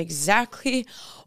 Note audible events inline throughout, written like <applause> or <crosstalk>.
exactly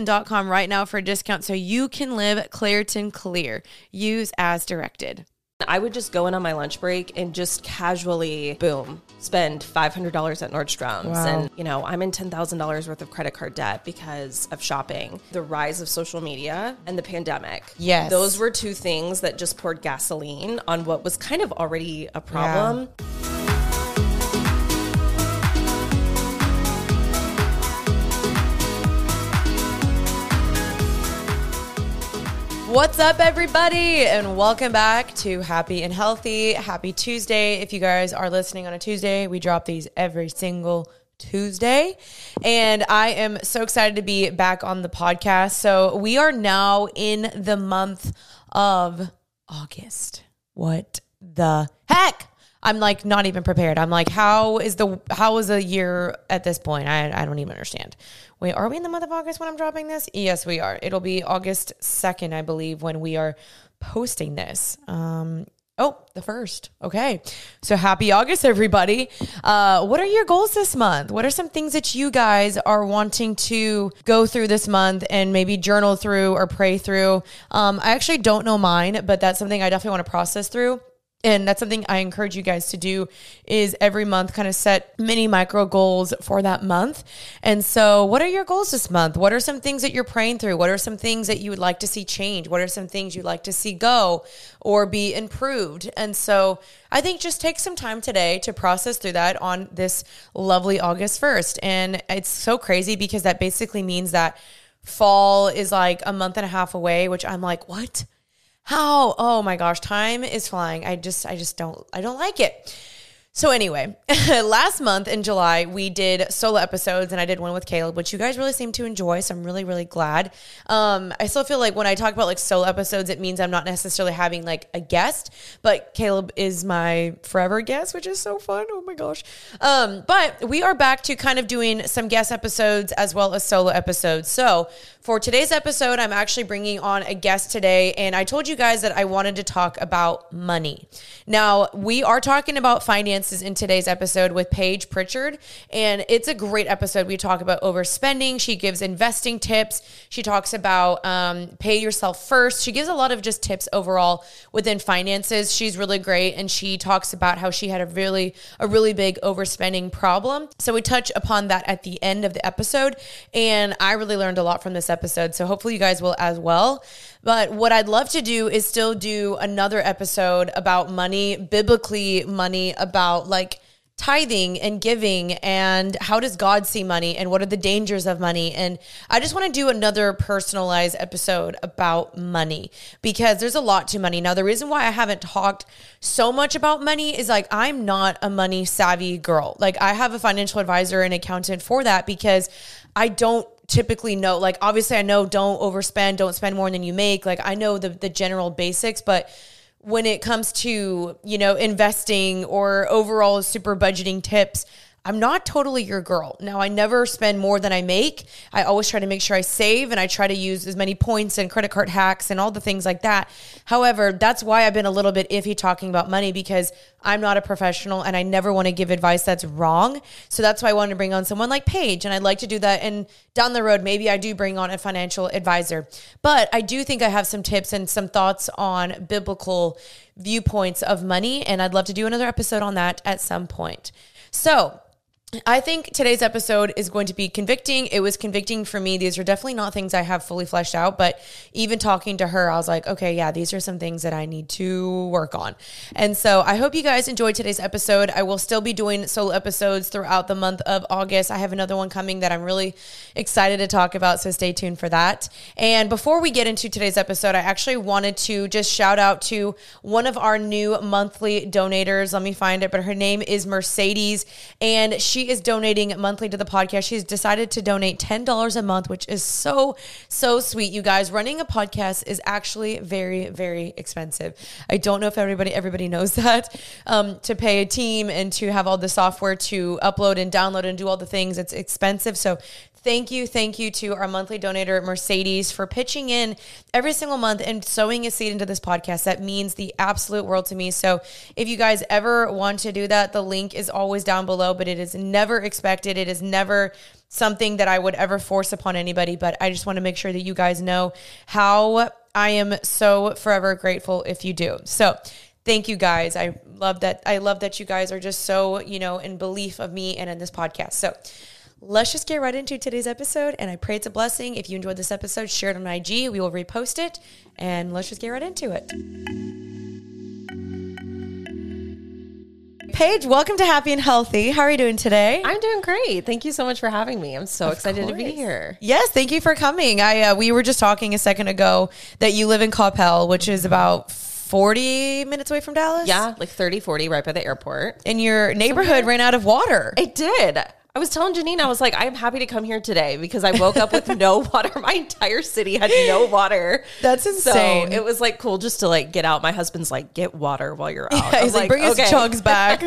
Claritin.com right now for a discount so you can live Claritin Clear. Use as directed. I would just go in on my lunch break and just casually, boom, spend $500 at Nordstrom's. Wow. And, you know, I'm in $10,000 worth of credit card debt because of shopping. The rise of social media and the pandemic. Yes. Those were two things that just poured gasoline on what was kind of already a problem. What's up, everybody, and welcome back to Happy and Healthy. Happy Tuesday. If you guys are listening on a Tuesday, we drop these every single Tuesday. And I am so excited to be back on the podcast. So, we are now in the month of August. What the heck? I'm like not even prepared. I'm like, how is the how is the year at this point? I I don't even understand. Wait, are we in the month of August when I'm dropping this? Yes, we are. It'll be August second, I believe, when we are posting this. Um, oh, the first. Okay, so happy August, everybody. Uh, what are your goals this month? What are some things that you guys are wanting to go through this month and maybe journal through or pray through? Um, I actually don't know mine, but that's something I definitely want to process through and that's something I encourage you guys to do is every month kind of set mini micro goals for that month. And so, what are your goals this month? What are some things that you're praying through? What are some things that you would like to see change? What are some things you'd like to see go or be improved? And so, I think just take some time today to process through that on this lovely August 1st. And it's so crazy because that basically means that fall is like a month and a half away, which I'm like, what? How? Oh my gosh, time is flying. I just I just don't I don't like it. So anyway, <laughs> last month in July we did solo episodes and I did one with Caleb, which you guys really seem to enjoy. So I'm really really glad. Um, I still feel like when I talk about like solo episodes, it means I'm not necessarily having like a guest, but Caleb is my forever guest, which is so fun. Oh my gosh. Um, but we are back to kind of doing some guest episodes as well as solo episodes. So for today's episode, I'm actually bringing on a guest today, and I told you guys that I wanted to talk about money. Now, we are talking about finances in today's episode with Paige Pritchard, and it's a great episode. We talk about overspending, she gives investing tips, she talks about um, pay yourself first. She gives a lot of just tips overall within finances. She's really great, and she talks about how she had a really, a really big overspending problem. So we touch upon that at the end of the episode, and I really learned a lot from this episode. So hopefully you guys will as well. But what I'd love to do is still do another episode about money, biblically money, about like tithing and giving and how does God see money and what are the dangers of money. And I just want to do another personalized episode about money because there's a lot to money. Now, the reason why I haven't talked so much about money is like I'm not a money savvy girl. Like I have a financial advisor and accountant for that because I don't typically know like obviously I know don't overspend, don't spend more than you make. Like I know the the general basics, but when it comes to, you know, investing or overall super budgeting tips, I'm not totally your girl. Now, I never spend more than I make. I always try to make sure I save and I try to use as many points and credit card hacks and all the things like that. However, that's why I've been a little bit iffy talking about money because I'm not a professional and I never want to give advice that's wrong. So that's why I wanted to bring on someone like Paige. And I'd like to do that. And down the road, maybe I do bring on a financial advisor. But I do think I have some tips and some thoughts on biblical viewpoints of money. And I'd love to do another episode on that at some point. So, I think today's episode is going to be convicting. It was convicting for me. These are definitely not things I have fully fleshed out, but even talking to her, I was like, okay, yeah, these are some things that I need to work on. And so I hope you guys enjoyed today's episode. I will still be doing solo episodes throughout the month of August. I have another one coming that I'm really excited to talk about, so stay tuned for that. And before we get into today's episode, I actually wanted to just shout out to one of our new monthly donators. Let me find it, but her name is Mercedes, and she she is donating monthly to the podcast. She's decided to donate $10 a month, which is so, so sweet. You guys, running a podcast is actually very, very expensive. I don't know if everybody, everybody knows <laughs> that. Um, to pay a team and to have all the software to upload and download and do all the things, it's expensive. So Thank you, thank you to our monthly donator, Mercedes, for pitching in every single month and sowing a seed into this podcast. That means the absolute world to me. So, if you guys ever want to do that, the link is always down below, but it is never expected. It is never something that I would ever force upon anybody. But I just want to make sure that you guys know how I am so forever grateful if you do. So, thank you guys. I love that. I love that you guys are just so, you know, in belief of me and in this podcast. So, let's just get right into today's episode. And I pray it's a blessing. If you enjoyed this episode, share it on IG. We will repost it. And let's just get right into it. Paige, welcome to Happy and Healthy. How are you doing today? I'm doing great. Thank you so much for having me. I'm so of excited course. to be here. Yes, thank you for coming. I uh, we were just talking a second ago that you live in Coppell, which is about 40 minutes away from Dallas? Yeah, like 30, 40 right by the airport. And your neighborhood Somewhere. ran out of water. It did. I was telling Jeanine, I was like, I am happy to come here today because I woke up with <laughs> no water. My entire city had no water. That's insane. So it was like cool just to like get out. My husband's like, get water while you're <laughs> out. Yeah, he's like, bring okay. his chugs <laughs> back.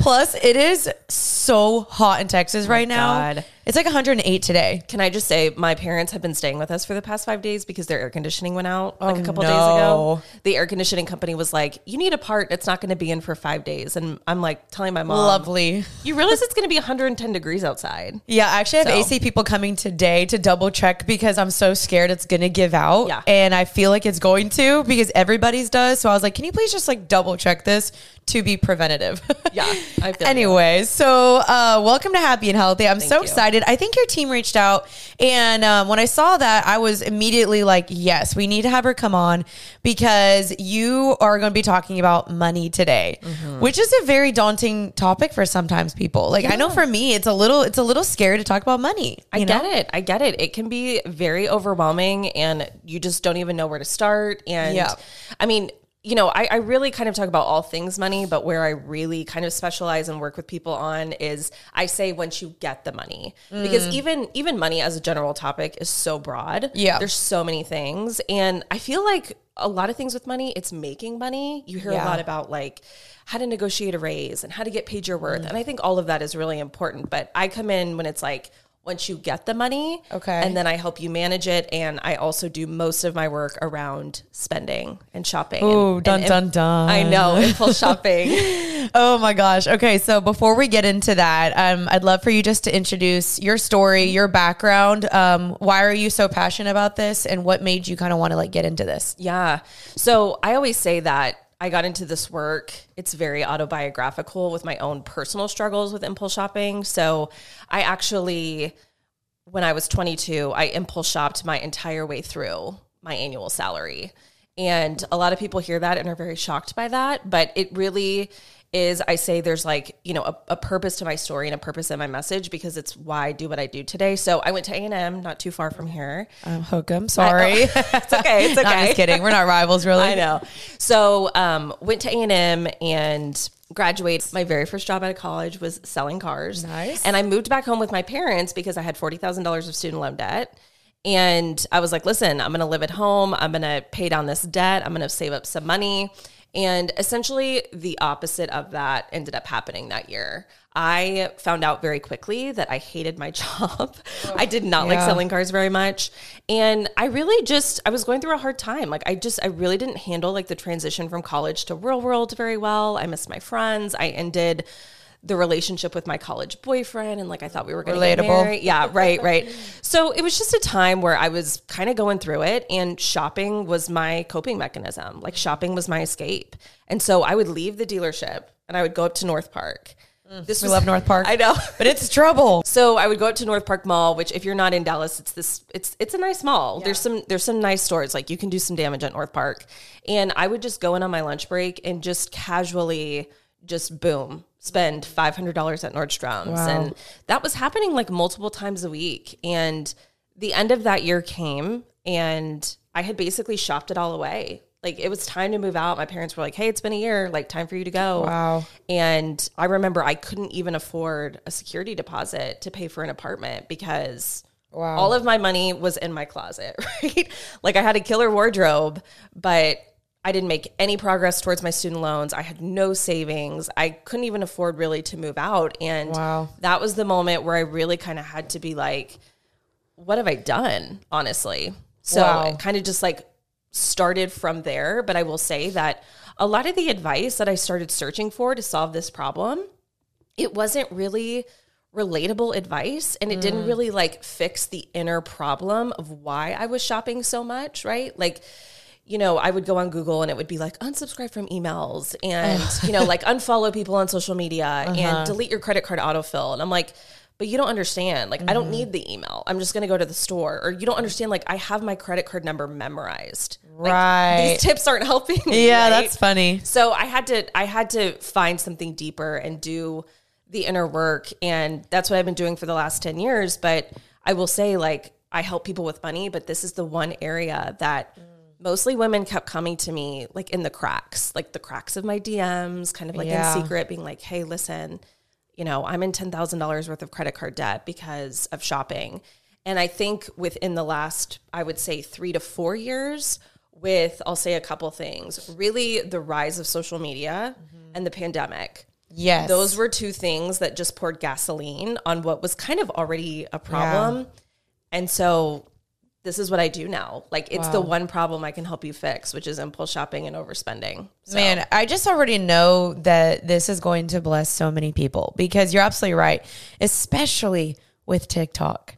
Plus, it is so hot in Texas oh right now. God. It's like 108 today. Can I just say, my parents have been staying with us for the past five days because their air conditioning went out like oh, a couple no. days ago. The air conditioning company was like, "You need a part. It's not going to be in for five days." And I'm like telling my mom, "Lovely." You realize it's going to be 110 degrees outside. Yeah, I actually have so. AC people coming today to double check because I'm so scared it's going to give out. Yeah, and I feel like it's going to because everybody's does. So I was like, "Can you please just like double check this?" to be preventative. yeah. I feel <laughs> anyway, so uh, welcome to Happy and Healthy. I'm Thank so you. Excited. I think your team reached out, and um, when I saw that, I was immediately like, yes, we need to have her come on because you are going to be talking about money today, mm-hmm. which is a very daunting topic for sometimes people. Like yeah. I know for me, it's a little it's a little scary to talk about money. I know? get it. I get it. It can be very overwhelming, and you just don't even know where to start. And yeah. I mean, you know, I, I, really kind of talk about all things money, but where I really kind of specialize and work with people on is I say once you get the money, mm. because even even money as a general topic is so broad. Yeah, there's so many things, and I feel like a lot of things with money, it's making money. You hear yeah. a lot about like how to negotiate a raise and how to get paid your worth, mm. and I think all of that is really important. But I come in when it's like once you get the money. Okay. And then I help you manage it. And I also do most of my work around spending and shopping. Oh, dun, and, dun, dun. I know, impulse <laughs> shopping. oh my gosh. Okay. So before we get into that, um, I'd love for you just to introduce your story, your background. Um, why are you so passionate about this? And what made you kind of want to like get into this? Yeah. So I always say that I got into this work. It's very autobiographical with my own personal struggles with impulse shopping. So I actually, when I was 22, I impulse shopped my entire way through my annual salary. And a lot of people hear that and are very shocked by that. But it really is I say there's like, you know, a, a, purpose to my story and a purpose in my message because it's why I do what I do today. So I went to A&M, not too far from here. Um, Hookem, sorry. I, oh, <laughs> it's okay. It's okay. <laughs> no, I'm just kidding. We're not rivals really. I know. So um, went to A&M and graduated. My very first job out of college was selling cars. Nice. And I moved back home with my parents because I had $40,000 of student loan debt. And I was like, listen, I'm going to live at home. I'm going to pay down this debt. I'm going to save up some money And essentially, the opposite of that ended up happening that year. I found out very quickly that I hated my <laughs> job. I did not like selling cars very much. And I really just, I was going through a hard time. Like, I just, I really didn't handle like the transition from college to real world very well. I missed my friends. I ended the relationship with my college boyfriend and like I thought we were going to get Relatable. married. Yeah, <laughs> right, right. So it was just a time where I was kind of going through it and shopping was my coping mechanism. Like shopping was my escape. And so I would leave the dealership and I would go up to North Park. Mm, this We love North Park. <laughs> I know. But it's trouble. <laughs> So I would go up to North Park Mall, which if you're not in Dallas, it's this it's it's a nice mall. There's some there's some nice stores. Like you can do some damage at North Park. And I would just go in on my lunch break and just casually just boom, spend five hundred dollars at Nordstrom's. Wow. And that was happening like multiple times a week. And the end of that year came and I had basically shopped it all away. Like it was time to move out. My parents were like, Hey, it's been a year, like time for you to go. Wow. And I remember I couldn't even afford a security deposit to pay for an apartment because Wow. all of my money was in my closet, <laughs> right? Like I had a killer wardrobe, but I didn't make any progress towards my student loans. I had no savings. I couldn't even afford really to move out. And Wow. that was the moment where I really kind of had to be like, what have I done, honestly? So Wow. it kind of just like started from there. But I will say that a lot of the advice that I started searching for to solve this problem, it wasn't really relatable advice and it didn't mm. really like fix the inner problem of why I was shopping so much, right? Like, you know, I would go on Google and it would be like unsubscribe from emails and, <laughs> you know, like unfollow people on social media and uh-huh. delete your credit card autofill. And I'm like, but you don't understand. Like, I don't mm-hmm. need the email. I'm just going to go to the store. Or you don't understand. Like, I have my credit card number memorized. Like, Right. These tips aren't <laughs> helping. me, Yeah, right? that's funny. So I had to I had to find something deeper and do the inner work and that's what I've been doing for the last 10 years, but I will say like I help people with money, but this is the one area that mm. Mostly women kept coming to me like in the cracks, like the cracks of my DMs, kind of like Yeah. in secret being like, "Hey, listen, you know, I'm in $10,000 worth of credit card debt because of shopping." And I think within the last I would say 3 to 4 years with I'll say a couple things. Really the rise of social media mm-hmm. and the pandemic. Yes. Those were two things that just poured gasoline on what was kind of already a problem. And so this is what I do now. Like it's the one problem I can help you fix, which is impulse shopping and overspending. So, Man, I just already know that this is going to bless so many people because you're absolutely right, especially with TikTok.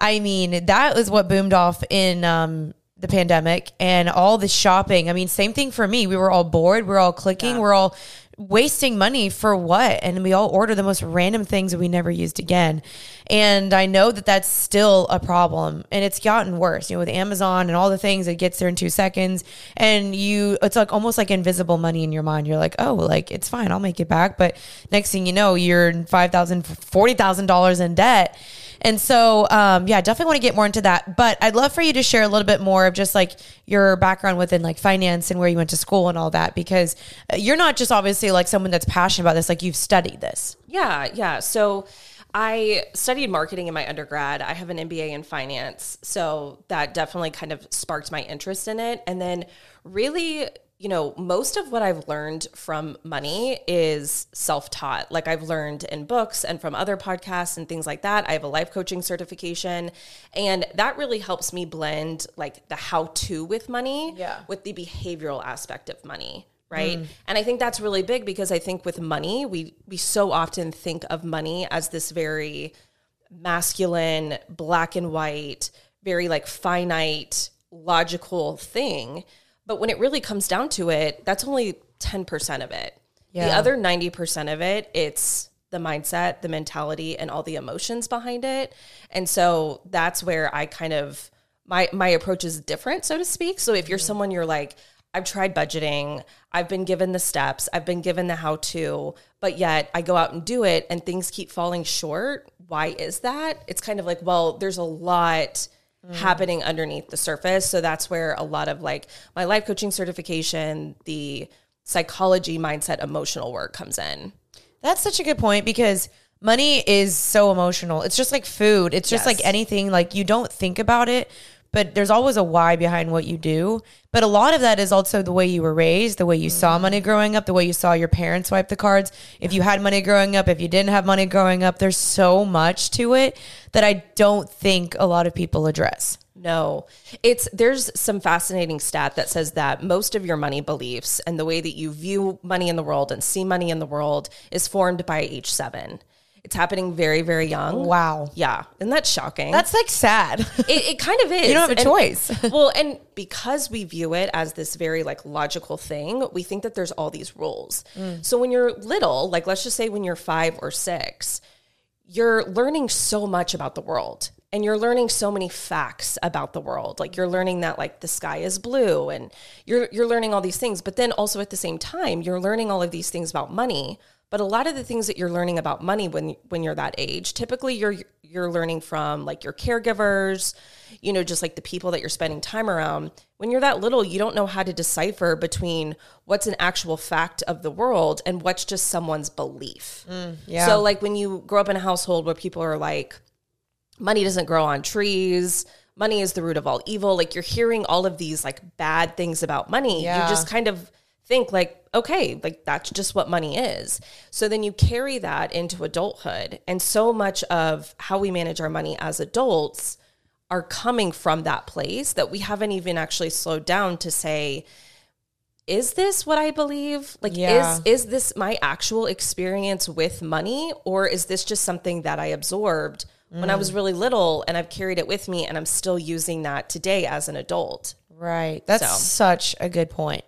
I mean, that was what boomed off in um, the pandemic and all the shopping. I mean, same thing for me. We were all bored. We're all clicking. We're all wasting money for what? And we all order the most random things that we never used again. And I know that that's still a problem and it's gotten worse, you know, with Amazon and all the things, it gets there in two seconds. And you, it's like almost like invisible money in your mind. You're like, oh, like it's fine. I'll make it back. But next thing you know, you're $5,000, $40,000 in debt. And so, um, yeah, definitely want to get more into that. But I'd love for you to share a little bit more of just like your background within like finance and where you went to school and all that, because uh, you're not just obviously like someone that's passionate about this, like you've studied this. Yeah, yeah. So I studied marketing in my undergrad. I have an MBA in finance. So that definitely kind of sparked my interest in it. And then really, you know, most of what I've learned from money is self taught. Like I've learned in books and from other podcasts and things like that. I have a life coaching certification. And that really helps me blend like the how to with money Yeah. with the behavioral aspect of money right mm. and i think that's really big because i think with money we we so often think of money as this very masculine black and white very like finite logical thing but when it really comes down to it that's only 10% of it. The other 90% of it it's the mindset the mentality and all the emotions behind it. And so that's where i kind of my my approach is different so to speak. So if you're someone you're like i've tried budgeting. I've been given the steps. I've been given the how to but yet i go out and do it and things keep falling short. Why is that? It's kind of like well there's a lot happening underneath the surface so that's where a lot of like my life coaching certification the psychology mindset emotional work comes in That's such a good point because money is so emotional. It's just like food. It's just Yes. like anything. Like you don't think about it but there's always a why behind what you do. But a lot of that is also the way you were raised, the way you saw money growing up, the way you saw your parents wipe the cards. If you had money growing up, if you didn't have money growing up, there's so much to it that I don't think a lot of people address. No, it's there's some fascinating stat that says that most of your money beliefs and the way that you view money in the world and see money in the world is formed by age seven. It's happening very, very young. Oh, wow. Yeah. Isn't that shocking? That's like sad. <laughs> it, it kind of is. you don't have a And- choice. <laughs> well, and because we view it as this very like logical thing, we think that there's all these rules. Mm. So when you're little, like let's just say when you're five or six, you're learning so much about the world and you're learning so many facts about the world like you're learning that like the sky is blue and you're you're learning all these things but then also at the same time you're learning all of these things about money but a lot of the things that you're learning about money when when you're that age typically you're you're learning from like your caregivers you know just like the people that you're spending time around when you're that little you don't know how to decipher between what's an actual fact of the world and what's just someone's belief mm, yeah. so like when you grow up in a household where people are like, money doesn't grow on trees, money is the root of all evil, like you're hearing all of these like bad things about money, Yeah. you just kind of think like, okay, like that's just what money is. So then you carry that into adulthood. And so much of how we manage our money as adults are coming from that place that we haven't even actually slowed down to say, is this what I believe? Like Yeah. is is this my actual experience with money or is this just something that I absorbed when I was mm. really little and I've carried it with me and I'm still using that today as an adult? Right. That's So. such a good point.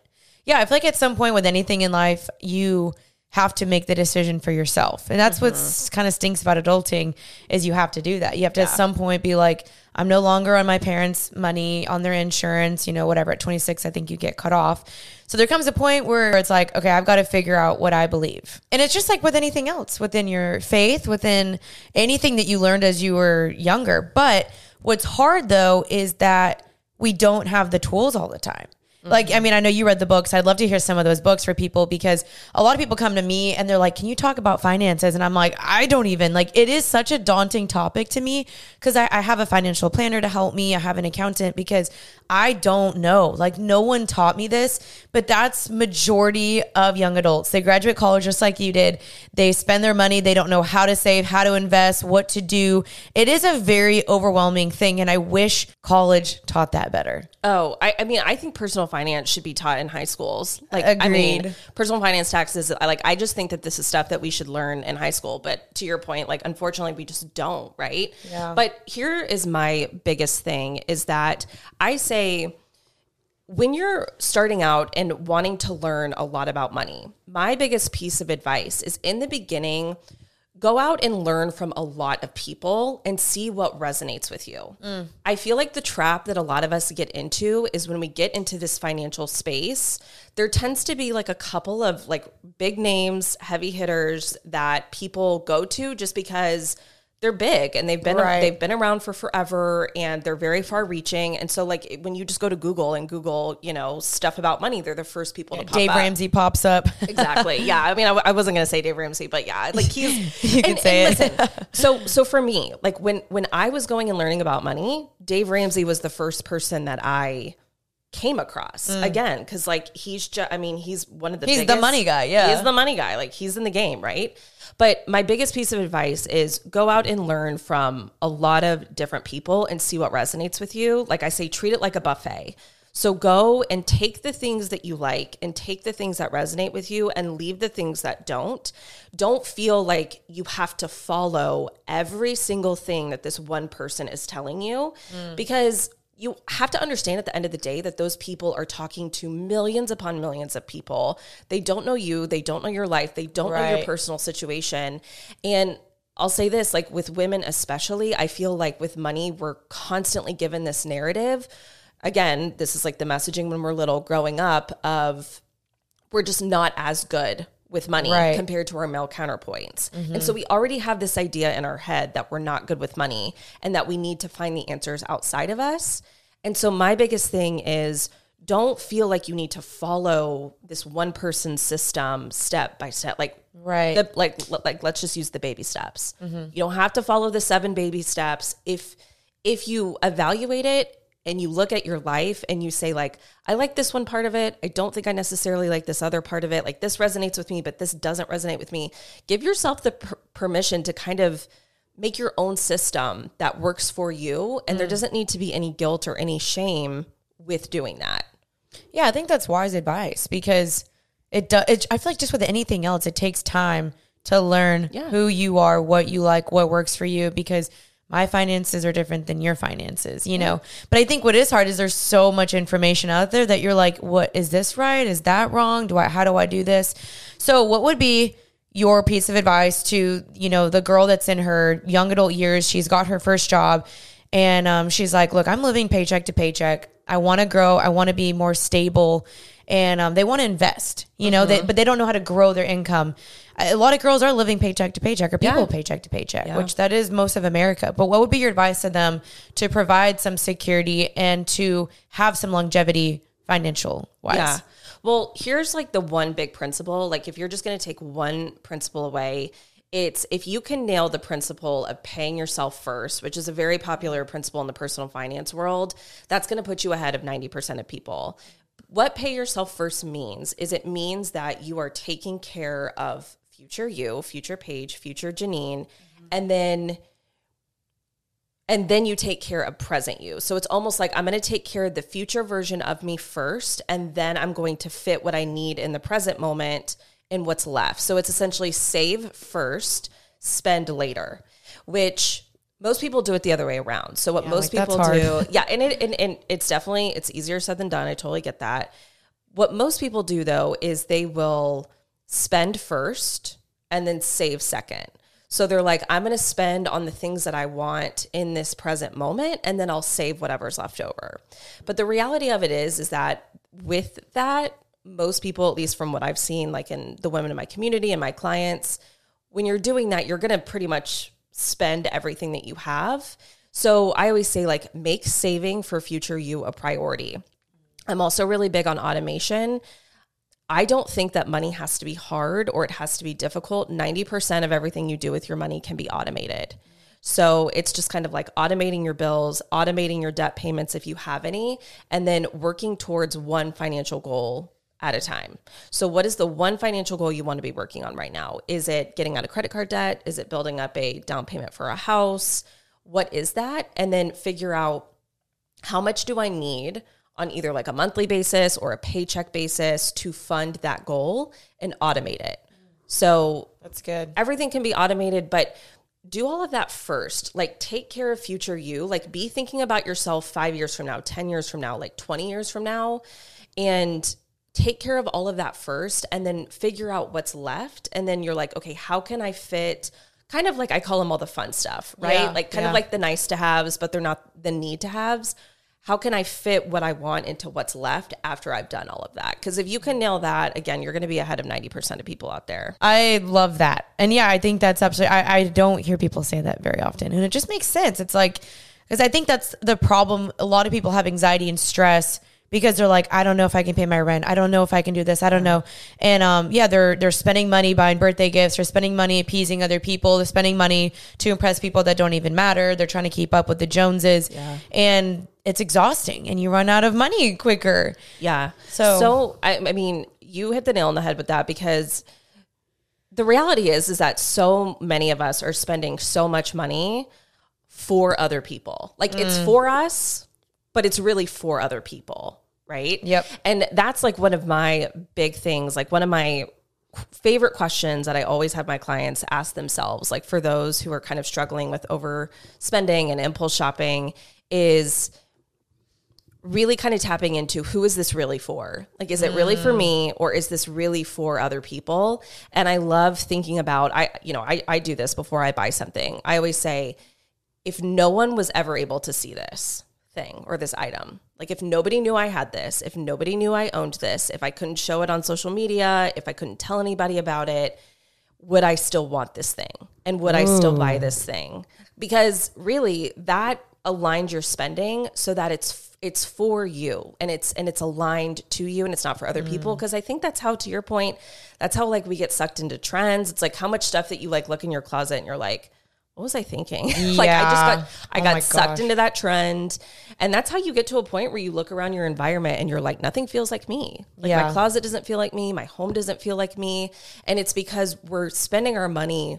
Yeah, I feel like at some point with anything in life, you have to make the decision for yourself. And that's what's mm-hmm. kind of stinks about adulting is you have to do that. You have to at some point be like, I'm no longer on my parents' money, on their insurance, you know, whatever. At 26, I think you get cut off. So there comes a point where it's like, okay, I've got to figure out what I believe. And it's just like with anything else, within your faith, within anything that you learned as you were younger. But what's hard though is that we don't have the tools all the time. Like, I mm-hmm. mean, I know you read the books. I'd love to hear some of those books for people because a lot of people come to me and they're like, Can you talk about finances? And I'm like, I don't even like it is such a daunting topic to me because I, I have a financial planner to help me. I have an accountant because I don't know. Like, no one taught me this, but that's majority of young adults. They graduate college just like you did. They spend their money. They don't know how to save, how to invest, what to do. It is a very overwhelming thing. And I wish college taught that better. Oh, I, I mean, I think personal finance should be taught in high schools. Like, I mean, personal finance taxes. I like. I just think that this is stuff that we should learn in high school. But to your point, like, unfortunately, we just don't. Right. Yeah. But here is my biggest thing: is that I say when you're starting out and wanting to learn a lot about money, my biggest piece of advice is in the beginning, go out and learn from a lot of people and see what resonates with you. Mm. I feel like the trap that a lot of us get into is when we get into this financial space, there tends to be like a couple of like big names, heavy hitters that people go to just because they're big and they've been Right. they've been around for forever and they're very far reaching and so like when you just go to google and google you know stuff about money they're the first people to pop up. Dave up. Ramsey pops up. <laughs> exactly yeah i mean I, I wasn't gonna say dave ramsey but yeah like he's <laughs> You can say it. listen, <laughs> so so for me like when when i was going and learning about money dave ramsey was the first person that i came across again because like he's just i mean he's one of the Mm. He's the money guy, yeah. he's the money guy like he's in the game right but my biggest piece of advice is go out and learn from a lot of different people and see what resonates with you like i say treat it like a buffet so go and take the things that you like and take the things that resonate with you and leave the things that don't. Don't feel like you have to follow every single thing that this one person is telling you because you have to understand at the end of the day that those people are talking to millions upon millions of people. They don't know you, they don't know your life, they don't know your personal situation. And I'll say this like with women, especially, I feel like with money, we're constantly given this narrative. Again, this is like the messaging when we're little growing up of we're just not as good with money Right. compared to our male counterpoints. And mm-hmm. so we already have this idea in our head that we're not good with money and that we need to find the answers outside of us. And so my biggest thing is don't feel like you need to follow this one person system step by step like Right. the, like like let's just use the baby steps. Mm-hmm. You don't have to follow the seven baby steps if if you evaluate it and you look at your life and you say like i like this one part of it i don't think i necessarily like this other part of it like this resonates with me but this doesn't resonate with me give yourself the per- permission to kind of make your own system that works for you and there mm. doesn't need to be any guilt or any shame with doing that Yeah, I think that's wise advice because it does. It, I feel like just with anything else, it takes time to learn Yeah. who you are, what you like, what works for you. Because my finances are different than your finances, you know. But I think what is hard is there's so much information out there that you're like, what is this right? Is that wrong? Do I? How do I do this? So, what would be your piece of advice to you know the girl that's in her young adult years? She's got her first job. And um, she's like, look, I'm living paycheck to paycheck. I want to grow. I want to be more stable. And um, they want to invest, you know, they, but they don't know how to grow their income. A lot of girls are living paycheck to paycheck or people Yeah. paycheck to paycheck, which that is most of America. But what would be your advice to them to provide some security and to have some longevity financial wise? Yeah. Well, here's like the one big principle. Like, if you're just going to take one principle away, it's if you can nail the principle of paying yourself first, which is a very popular principle in the personal finance world, that's going to put you ahead of 90% of people. What pay yourself first means is it means that you are taking care of future you, future Paige, future Jeanine, mm-hmm. and then and then you take care of present you. So it's almost like I'm going to take care of the future version of me first, and then I'm going to fit what I need in the present moment in what's left. So it's essentially save first, spend later, which most people do it the other way around. So what most like, people do, <laughs> yeah, and it and, and it's definitely it's easier said than done. I totally get that. What most people do though is they will spend first and then save second. So they're like, I'm going to spend on the things that I want in this present moment, and then I'll save whatever's left over. But the reality of it is, is that with that, most people, at least from what I've seen, like in the women in my community and my clients, when you're doing that, you're going to pretty much spend everything that you have. So I always say, like, make saving for future you a priority. I'm also really big on automation. I don't think that money has to be hard or it has to be difficult. 90% of everything you do with your money can be automated. So it's just kind of like automating your bills, automating your debt payments if you have any, and then working towards one financial goal at a time. So, what is the one financial goal you want to be working on right now? Is it getting out of credit card debt? Is it building up a down payment for a house? What is that? And then figure out how much do I need on either like a monthly basis or a paycheck basis to fund that goal and automate it. So That's good. everything can be automated, but do all of that first. Like take care of future you. Like be thinking about yourself 5 years from now, 10 years from now, like 20 years from now and take care of all of that first and then figure out what's left and then you're like, okay, how can I fit kind of like I call them all the fun stuff, right? Yeah, like kind yeah. of like the nice to haves, but they're not the need to haves. How can I fit what I want into what's left after I've done all of that? Because if you can nail that, again, you're going to be ahead of 90% of people out there. I love that. And yeah, I think that's absolutely, I, I don't hear people say that very often. And it just makes sense. It's like, because I think that's the problem. A lot of people have anxiety and stress because they're like, I don't know if I can pay my rent. I don't know if I can do this. I don't know. And um, yeah, they're they're spending money buying birthday gifts. They're spending money appeasing other people. They're spending money to impress people that don't even matter. They're trying to keep up with the Joneses. And it's exhausting and you run out of money quicker. Yeah. So- so I, I mean, you hit the nail on the head with that because the reality is, is that so many of us are spending so much money for other people. Like Mm. it's for us, but it's really for other people, right? Yep. And that's like one of my big things. Like one of my favorite questions that I always have my clients ask themselves, like for those who are kind of struggling with overspending and impulse shopping, is really kind of tapping into who is this really for? Like, is it really for mm. me or is this really for other people? And I love thinking about, I, you know, I, I do this before I buy something. I always say, if no one was ever able to see this thing or this item, like if nobody knew I had this, if nobody knew I owned this, if I couldn't show it on social media, if I couldn't tell anybody about it, would I still want this thing? And would I still buy this thing? Because really that aligns your spending so that it's it's for you and it's and it's aligned to you and it's not for other mm. people because I think that's how to your point that's how like we get sucked into trends. It's like how much stuff that you like look in your closet and you're like, what was I thinking? <laughs> like I just got I Oh got sucked gosh. into that trend. And that's how you get to a point where you look around your environment and you're like, nothing feels like me. Like Yeah. my closet doesn't feel like me, my home doesn't feel like me. And it's because we're spending our money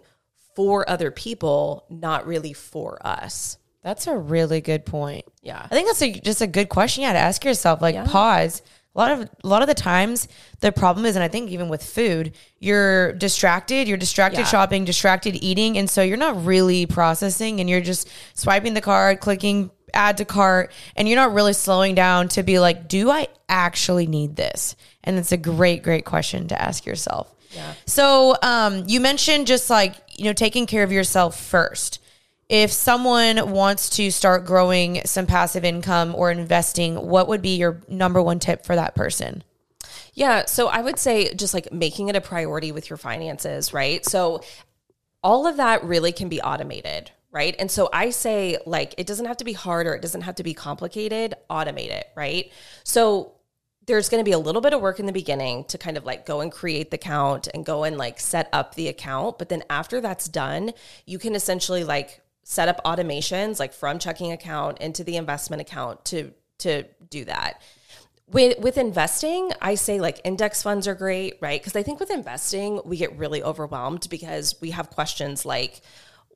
for other people, not really for us. That's a really good point. Yeah. I think that's a, just a good question. Yeah, to ask yourself, like, Yeah. pause. A lot of a lot of the times, the problem is, and I think even with food, you're distracted. You're distracted Yeah. shopping, distracted eating, and so you're not really processing, and you're just swiping the card, clicking add to cart, and you're not really slowing down to be like, do I actually need this? And it's a great, great question to ask yourself. Yeah. So, um, you mentioned just like you know taking care of yourself first if someone wants to start growing some passive income or investing, what would be your number one tip for that person? Yeah. So I would say just like making it a priority with your finances, right? So all of that really can be automated, right? And so I say, like, it doesn't have to be hard or it doesn't have to be complicated, automate it, right? So there's going to be a little bit of work in the beginning to kind of like go and create the account and go and like set up the account. But then after that's done, you can essentially like set up automations like from checking account into the investment account to to do that. With with investing i say like index funds are great right? Because i think with investing we get really overwhelmed because we have questions like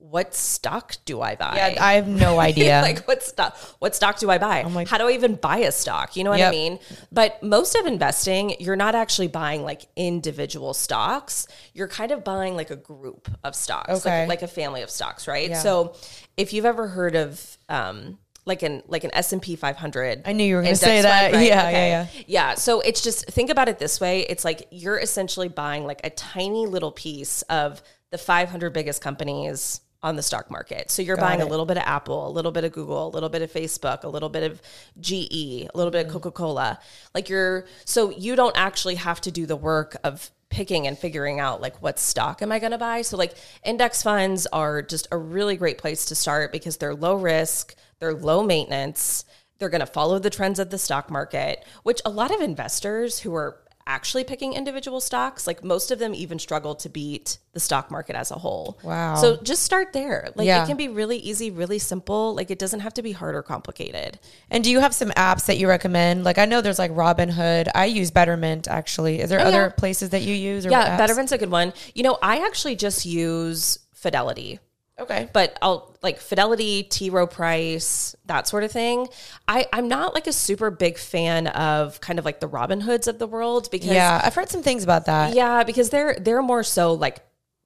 what stock do i buy Yeah, I have no <laughs> idea. like what stock what stock do i buy like- how do i even buy a stock you know what Yep. i mean but most of investing you're not actually buying like individual stocks you're kind of buying like a group of stocks Okay. like, like a family of stocks right Yeah. so if you've ever heard of um like an like an S&P 500 I knew you were gonna say that. fund, <laughs> right? Yeah, yeah, yeah. Yeah. So it's just think about it this way. It's like you're essentially buying like a tiny little piece of the 500 biggest companies on the stock market. So you're buying it. a little bit of Apple, a little bit of Google, a little bit of Facebook, a little bit of GE, a little bit of Mm-hmm. Coca-Cola. Like you're so you don't actually have to do the work of picking and figuring out like what stock am I going to buy? So like index funds are just a really great place to start because they're low risk, they're low maintenance, they're going to follow the trends of the stock market, which a lot of investors who are actually picking individual stocks, like most of them even struggle to beat the stock market as a whole. Wow. So just start there. Like Yeah. it can be really easy, really simple. Like it doesn't have to be hard or complicated. And do you have some apps that you recommend? Like I know there's like Robinhood. I use Betterment actually. Is there oh, other Oh, yeah. places that you use? Or Yeah, apps? Betterment's a good one. You know, I actually just use Fidelity. Okay. but I'll like Fidelity, T. Rowe Price, that sort of thing. I, I'm not like a super big fan of kind of like the Robinhoods of the world because Yeah, I've heard some things about that. yeah, because they're they're more so like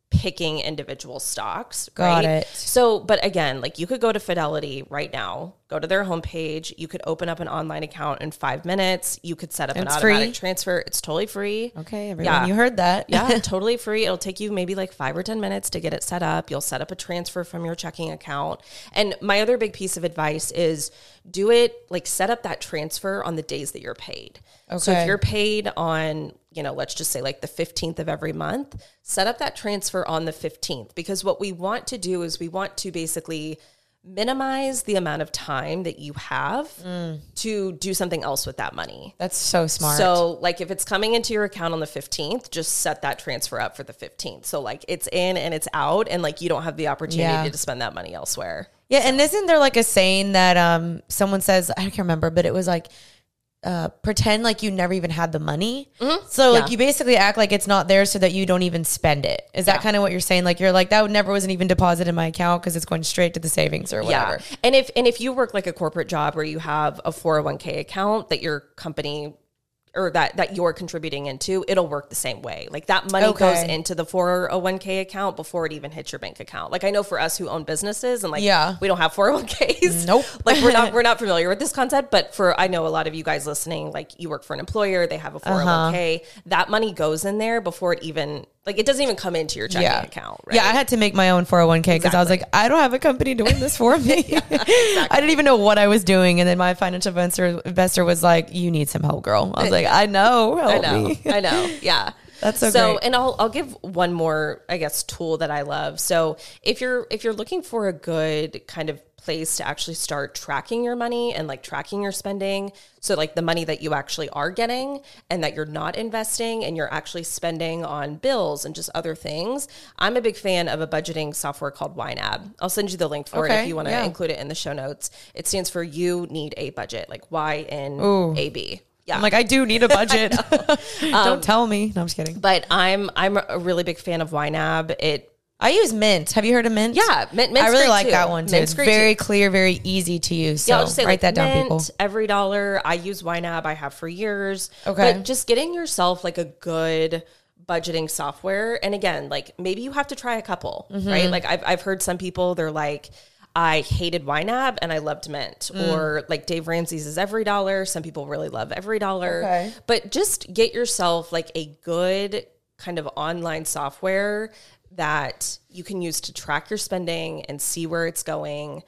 picking individual stocks. Got right? it. So, but again, like you could go to Fidelity right now, go to their homepage. You could open up an online account in five minutes. You could set up an automatic free? transfer. It's totally free. Okay, everyone, Yeah. you heard that. Yeah, <laughs> totally free. It'll take you maybe like five or 10 minutes to get it set up. You'll set up a transfer from your checking account. And my other big piece of advice is do it like set up that transfer on the days that you're paid. Okay. So if you're paid on, you know, let's just say like the 15th of every month, set up that transfer on the 15th because what we want to do is we want to basically minimize the amount of time that you have to do something else with that money. That's so smart. So, like, if it's coming into your account on the 15th, just set that transfer up for the 15th. So, like, it's in and it's out, and like, you don't have the opportunity Yeah. to spend that money elsewhere. Yeah, and isn't there like a saying that um someone says I can't remember, but it was like uh pretend like you never even had the money. So like you basically act like it's not there so that you don't even spend it. Is that kind of what you're saying? Like you're like that never wasn't even deposited in my account because it's going straight to the savings or whatever. Yeah. And if and if you work like a corporate job where you have a 401k account that your company or that that you're contributing into, it'll work the same way. Like that money Okay. goes into the 401k account before it even hits your bank account. Like I know for us who own businesses and like Yeah. we don't have 401ks. Nope. <laughs> like we're not <laughs> we're not familiar with this concept, but for I know a lot of you guys listening, like you work for an employer, they have a 401k. Uh-huh. That money goes in there before it even like it doesn't even come into your checking Yeah. account, right? Yeah, I had to make my own 401k because I was like, I don't have a company doing this for <laughs> me. <laughs> I didn't even know what I was doing. And then my financial investor, investor was like, You need some help, girl. I was <laughs> like, I know. I know. me. I know. Yeah. That's so so and I'll I'll give one more I guess tool that I love. So if you're if you're looking for a good kind of place to actually start tracking your money and like tracking your spending, so like the money that you actually are getting and that you're not investing and you're actually spending on bills and just other things. I'm a big fan of a budgeting software called YNAB. I'll send you the link for it if you want to yeah. include it in the show notes. It stands for you need a budget, like Y N A B. Yeah. I'm like, I do need a <laughs> budget. <laughs> Don't tell me. No, I'm just kidding. but I'm I'm a really big fan of YNAB. It I use Mint. Have you heard of Mint? Yeah, Mint- Mint's I really like too. that one too. Mint's it's very too. clear, very easy to use. So Yeah, I'll just say write like that down, Mint, people. Every dollar I use YNAB. I have for years. Okay. but just getting yourself like a good budgeting software, and again, like maybe you have to try a couple, Mm-hmm. right? Like I've I've heard some people they're like. I hated YNAB and I loved Mint, Mm. or like Dave Ramsey's is Every Dollar. Some people really love Every Dollar. Okay. But just get yourself like a good kind of online software that you can use to track your spending and see where it's going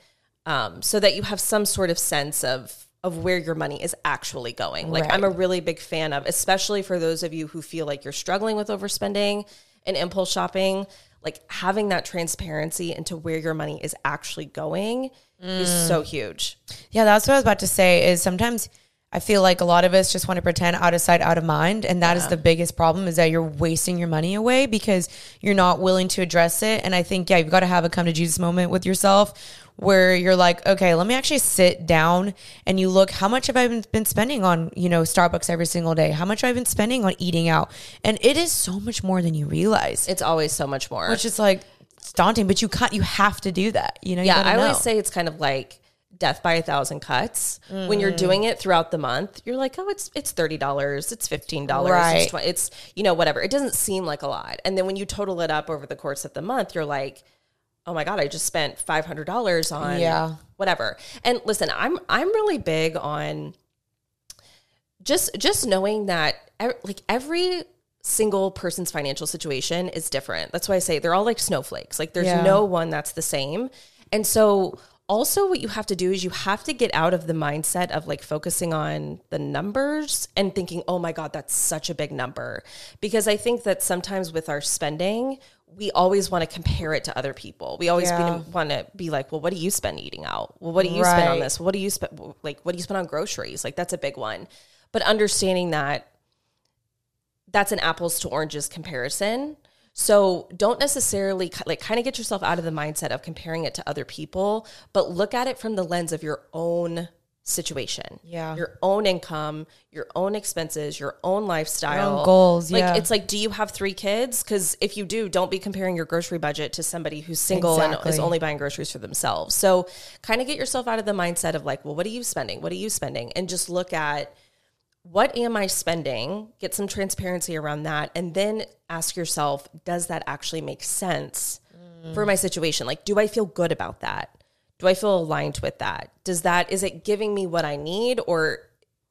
um, so that you have some sort of sense of of where your money is actually going. Like Right. I'm a really big fan of, especially for those of you who feel like you're struggling with overspending and impulse shopping, like having that transparency into where your money is actually going is so huge. Yeah, that's what I was about to say. Is sometimes I feel like a lot of us just want to pretend out of sight, out of mind, and that is the biggest problem. Is that you're wasting your money away because you're not willing to address it. And I think yeah, you've got to have a come to Jesus moment with yourself where you're like, okay, let me actually sit down and you look, how much have I been, spending on, you know, Starbucks every single day? How much have I been spending on eating out? And it is so much more than you realize, It's always so much more. which is like it's daunting, but you can't, you have to do that. You know, you yeah, I always know. say it's kind of like death by a thousand cuts. When you're mm. doing it throughout the month, you're like, oh, it's it's thirty dollars, it's fifteen dollars, Right. it's, it's you know whatever. It doesn't seem like a lot, and then when you total it up over the course of the month, you're like, oh my god, I just spent five hundred dollars on Yeah. whatever. And listen, I'm I'm really big on just just knowing that like every single person's financial situation is different. That's why I say they're all like snowflakes. Like there's Yeah. no one that's the same. And so also what you have to do is you have to get out of the mindset of like focusing on the numbers and thinking, "Oh my god, that's such a big number." Because I think that sometimes with our spending, we always want to compare it to other people. We always Yeah. want to be like, "Well, what do you spend eating out? Well, what do you spend on this? What do you spend like what do you spend on groceries?" Like that's a big one. But understanding that that's an apples to oranges comparison. So don't necessarily like kind of get yourself out of the mindset of comparing it to other people, but look at it from the lens of your own situation. Yeah. Your own income, your own expenses, your own lifestyle, own goals, Like yeah. it's like do you have 3 kids? Cuz if you do, don't be comparing your grocery budget to somebody who's single and is only buying groceries for themselves. So kind of get yourself out of the mindset of like, well, what are you spending? What are you spending? And just look at what am I spending? Get some transparency around that. And then ask yourself, does that actually make sense mm. for my situation? Like, do I feel good about that? Do I feel aligned with that? Does that, is it giving me what I need or,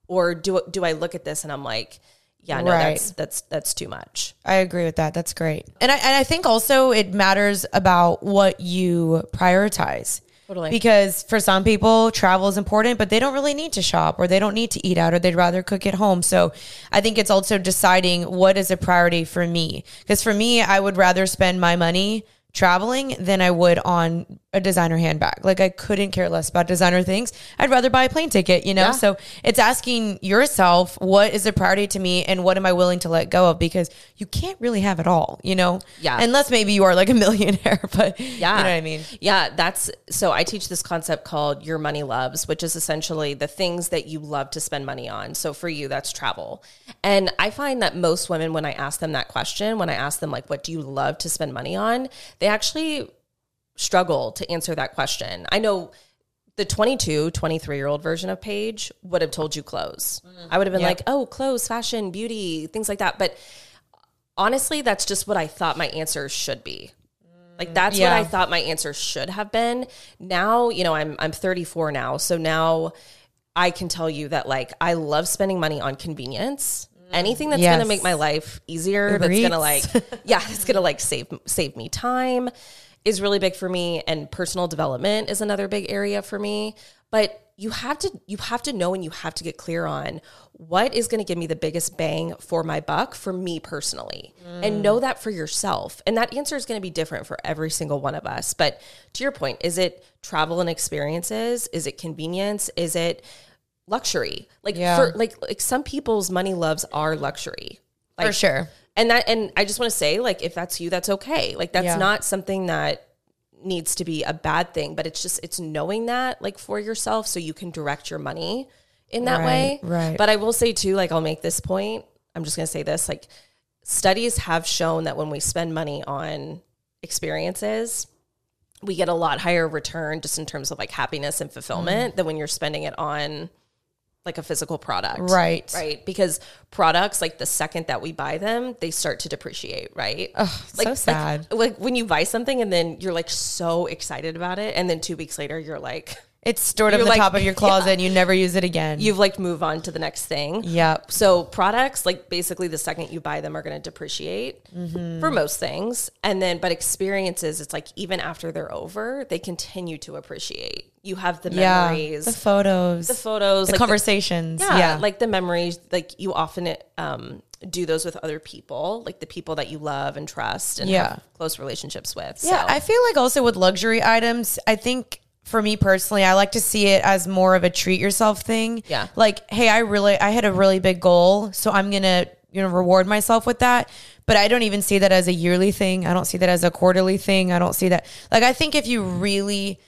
or do, do I look at this and I'm like, yeah, no, Right. that's, that's, that's too much. I agree with that. That's great. And I and I think also it matters about what you prioritize. Totally. Because for some people, travel is important, but they don't really need to shop or they don't need to eat out or they'd rather cook at home. So I think it's also deciding what is a priority for me. Because for me, I would rather spend my money traveling than I would on a designer handbag. Like I couldn't care less about designer things. I'd rather buy a plane ticket, you know? Yeah. So it's asking yourself, what is a priority to me and what am I willing to let go of? Because you can't really have it all, you know? Yeah. Unless maybe you are like a <laughs> millionaire, but Yeah. you know what I mean? Yeah, that's so I teach this concept called your money loves, which is essentially the things that you love to spend money on. So for you, that's travel. And I find that most women, when I ask them that question, when I ask them, like, what do you love to spend money on? They actually struggle to answer that question. I know the 22, 23 year old version of Paige would have told you clothes. Mm-hmm. I would have been like, oh, clothes, fashion, beauty, things like that. But honestly, that's just what I thought my answer should be. Mm, like that's Yeah. what I thought my answer should have been. Now, you know, I'm I'm 34 now, so now I can tell you that like I love spending money on convenience. Mm. Anything that's Yes. going to make my life easier, Uber that's going to like <laughs> yeah, it's going to like save save me time is really big for me and personal development is another big area for me. But you have to you have to know and you have to get clear on what is going to give me the biggest bang for my buck for me personally. And mm. know that for yourself. And that answer is going to be different for every single one of us. But to your point is it travel and experiences? Is it convenience? Is it luxury? Like Yeah. for like like some people's money loves are luxury. Like, For sure. And that and i just want to say like if that's you that's okay like that's Yeah. not something that needs to be a bad thing but it's just it's knowing that like for yourself so you can direct your money in that Right, way right. but i will say too like i'll make this point i'm just going to say this like studies have shown that when we spend money on experiences we get a lot higher return just in terms of like happiness and fulfillment mm-hmm. than when you're spending it on like a physical product Right. right because products like the second that we buy them they start to depreciate right so sad. like, like when you buy something and then you're like so excited about it and then two weeks later you're like It's stored up You're the like- top of your <laughs> closet and you never use it again. you've like move on to the next thing Yep. so products like basically the second you buy them are going to depreciate Mm-hmm. for most things and then but experiences it's like even after they're over they continue to appreciate you have the Yeah. memories The photos. the photos the like conversations. yeah, yeah. like the memories like you often um do those with other people like the people that you love and trust and Yeah. have close relationships with Yeah, so. I feel like also with luxury items, I think for me personally, I like to see it as more of a treat yourself thing. Yeah. Like, hey, I really I had a really big goal, so I'm going to, you know, reward myself with that. But I don't even see that as a yearly thing. I don't see that as a quarterly thing. I don't see that. Like I think if you really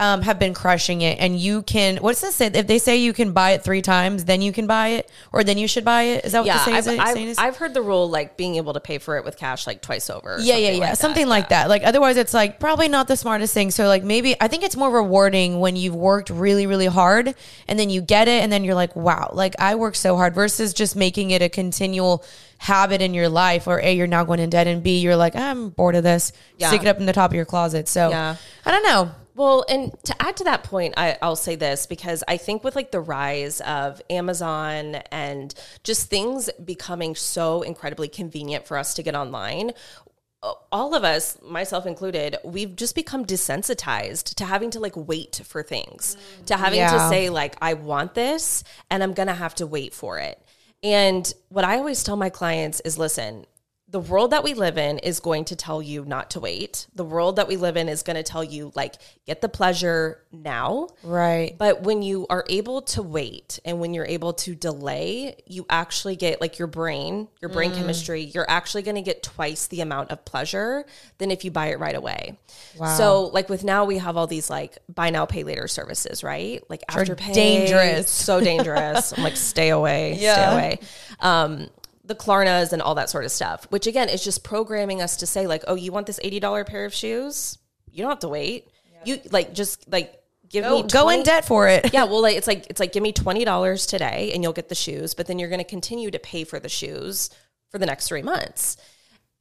um, have been crushing it and you can what's this say if they say you can buy it three times then you can buy it or then you should buy it is that what yeah, the saying I've, is, I've, saying is? I've heard the rule like being able to pay for it with cash like twice over. Yeah, yeah, yeah. like something that. like that. Like otherwise it's like probably not the smartest thing. So like maybe I think it's more rewarding when you've worked really, really hard and then you get it and then you're like, wow, like I worked so hard versus just making it a continual habit in your life or A, you're now going in debt and B, you're like, I'm bored of this. Yeah. Stick it up in the top of your closet. So Yeah. I don't know. Well, and to add to that point, I, I'll say this because I think with like the rise of Amazon and just things becoming so incredibly convenient for us to get online, all of us, myself included, we've just become desensitized to having to like wait for things, to having to say, like, I want this and I'm going to have to wait for it. And what I always tell my clients is listen, the world that we live in is going to tell you not to wait. The world that we live in is going to tell you, like, get the pleasure now. Right. But when you are able to wait and when you're able to delay, you actually get like your brain, your brain chemistry, you're actually going to get twice the amount of pleasure than if you buy it right away. Wow. So, like with now, we have all these like buy now, pay later services, right? Like Afterpay. dangerous. So dangerous. I'm like, stay away, <laughs> stay away. Um, the Klarnas and all that sort of stuff, which again is just programming us to say, like, oh, you want this $80 pair of shoes? You don't have to wait. You like just like give Go, me go in debt for it. yeah, well, like, <laughs> it's like it's like give me twenty dollars today, and you'll get the shoes. But then you're going to continue to pay for the shoes for the next three months.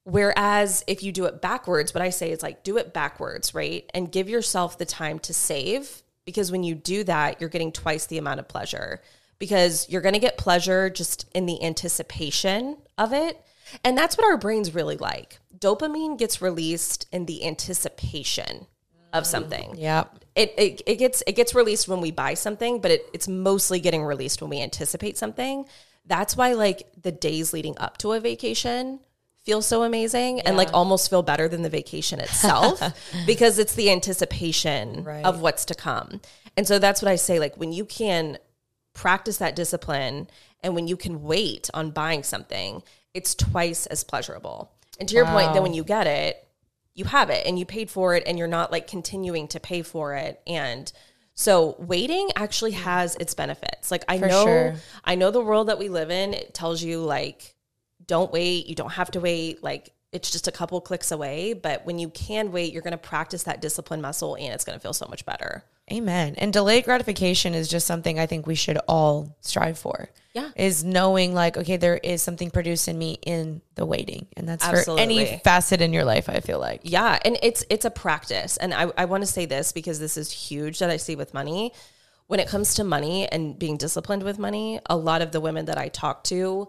Whereas if you do it backwards, what I say is like do it backwards, right? And give yourself the time to save because when you do that, you're getting twice the amount of pleasure because you're going to get pleasure just in the anticipation of it. And that's what our brains really like. Dopamine gets released in the anticipation of something Yeah. it, it, it gets it gets released when we buy something, but it, it's mostly getting released when we anticipate something. That's why like the days leading up to a vacation feel so amazing and like almost feel better than the vacation itself <laughs> because it's the anticipation Right. of what's to come. And so that's what I say like when you can practice that discipline and when you can wait on buying something, it's twice as pleasurable. And to your point, then when you get it, you have it and you paid for it and you're not like continuing to pay for it. And so waiting actually has its benefits. Like i know sure. i know the world that we live in it tells you like don't wait you don't have to wait like it's just a couple clicks away. But when you can wait you're going to practice that discipline muscle and it's going to feel so much better Amen. And delayed gratification is just something I think we should all strive for. Yeah. Is knowing like, okay, there is something produced in me in the waiting. And that's for any facet in your life, I feel like. Yeah, and it's it's a practice. And I, I want to say this because this is huge that I see with money. When it comes to money and being disciplined with money, a lot of the women that I talk to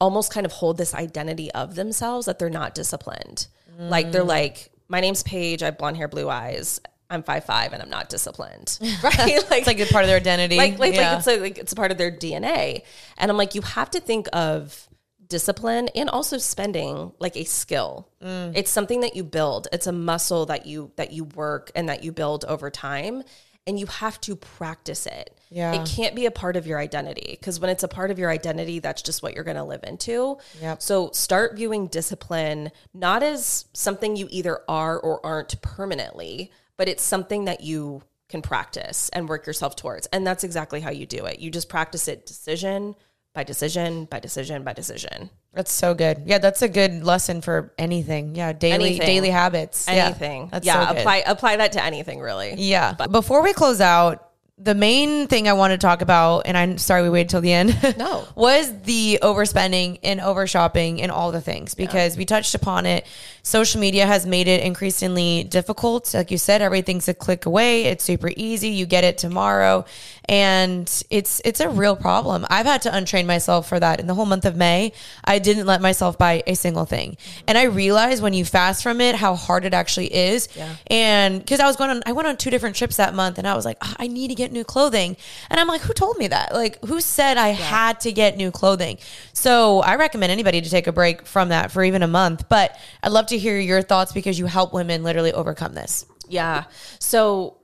almost kind of hold this identity of themselves that they're not disciplined. Like they're mm. like, my name's Paige, I have blonde hair, blue eyes. I'm five five and I'm not disciplined, <laughs> <laughs> right? Like, it's like a part of their identity. Like, like, yeah. like it's like, like it's a part of their DNA. And I'm like, you have to think of discipline and also spending like a skill. Mm. It's something that you build. It's a muscle that you that you work and that you build over time and you have to practice it. Yeah. It can't be a part of your identity because when it's a part of your identity, that's just what you're going to live into. Yep. So start viewing discipline not as something you either are or aren't permanently, but it's something that you can practice and work yourself towards. And that's exactly how you do it. You just practice it decision by decision by decision by decision. That's so good. Yeah, that's a good lesson for anything. Yeah, daily anything. daily habits. Anything. Yeah, yeah so apply apply that to anything really. Yeah. But before we close out, the main thing I want to talk about, and I'm sorry we waited till the end. No, <laughs> was the overspending and over shopping and all the things because yeah. we touched upon it. Social media has made it increasingly difficult. Like you said, everything's a click away. It's super easy. You get it tomorrow, and it's it's a real problem. I've had to untrain myself for that. In the whole month of May, I didn't let myself buy a single thing, and I realized when you fast from it how hard it actually is. Yeah. And because I was going on, I went on two different trips that month, and I was like, oh, I need to get new clothing. And I'm like, who told me that? Like, who said I yeah. had to get new clothing? So I recommend anybody to take a break from that for even a month. But I'd love to hear your thoughts because you help women literally overcome this. Yeah. So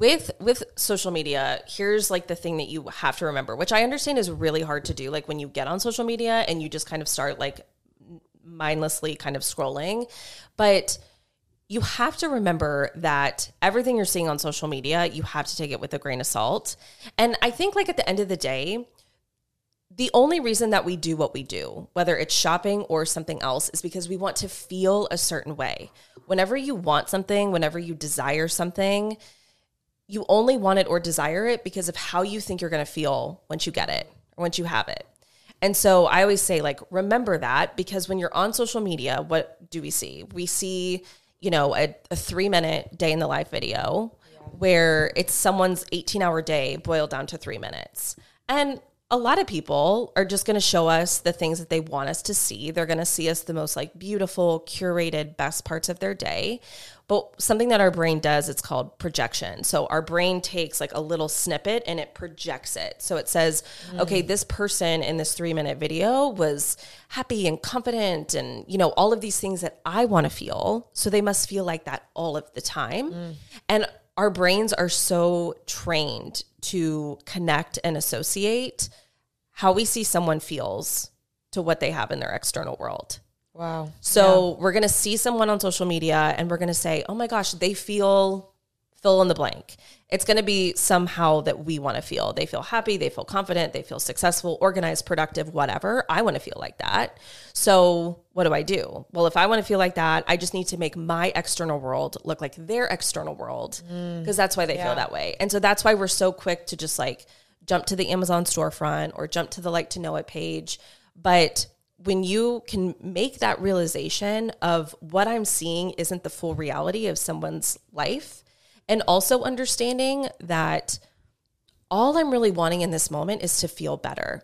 with with social media here's like the thing that you have to remember which i understand is really hard to do like when you get on social media and you just kind of start like mindlessly kind of scrolling but you have to remember that everything you're seeing on social media, you have to take it with a grain of salt. And I think, like, at the end of the day, the only reason that we do what we do, whether it's shopping or something else, is because we want to feel a certain way. Whenever you want something, whenever you desire something, you only want it or desire it because of how you think you're going to feel once you get it or once you have it. And so I always say, like, remember that because when you're on social media, what do we see? We see you know, a, a three minute day in the life video yeah. where it's someone's 18 hour day boiled down to three minutes. And a lot of people are just going to show us the things that they want us to see. They're going to see us the most like beautiful, curated, best parts of their day. But something that our brain does, it's called projection. So our brain takes like a little snippet and it projects it. So it says, mm. okay, this person in this three minute video was happy and confident and, you know, all of these things that I want to feel. So they must feel like that all of the time. Mm. And our brains are so trained to connect and associate how we see someone feels to what they have in their external world. Wow. So yeah. we're going to see someone on social media and we're going to say, oh my gosh, they feel fill in the blank. It's going to be somehow that we want to feel. They feel happy, they feel confident, they feel successful, organized, productive, whatever. I want to feel like that. So, what do I do? Well, if I want to feel like that, I just need to make my external world look like their external world because mm. that's why they yeah. feel that way. And so that's why we're so quick to just like jump to the Amazon storefront or jump to the like to know it page. But when you can make that realization of what I'm seeing isn't the full reality of someone's life, and also understanding that all I'm really wanting in this moment is to feel better.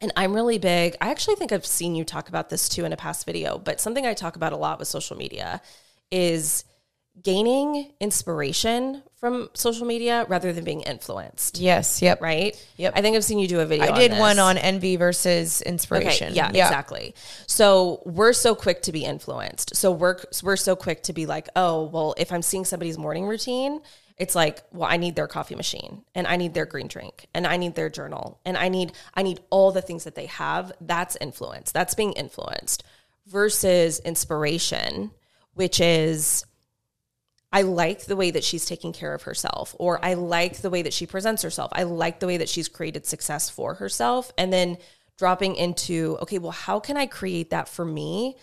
And I'm really big. I actually think I've seen you talk about this too in a past video, but something I talk about a lot with social media is gaining inspiration from social media rather than being influenced. Yes. Yep. Right. Yep. I think I've seen you do a video. I did on one on envy versus inspiration. Okay, yeah, yeah, exactly. So we're so quick to be influenced. So we're we're so quick to be like, oh, well, if I'm seeing somebody's morning routine, it's like, well, I need their coffee machine and I need their green drink and I need their journal and I need I need all the things that they have. That's influence. That's being influenced versus inspiration, which is I like the way that she's taking care of herself, or I like the way that she presents herself. I like the way that she's created success for herself. And then dropping into, okay, well, how can I create that for me?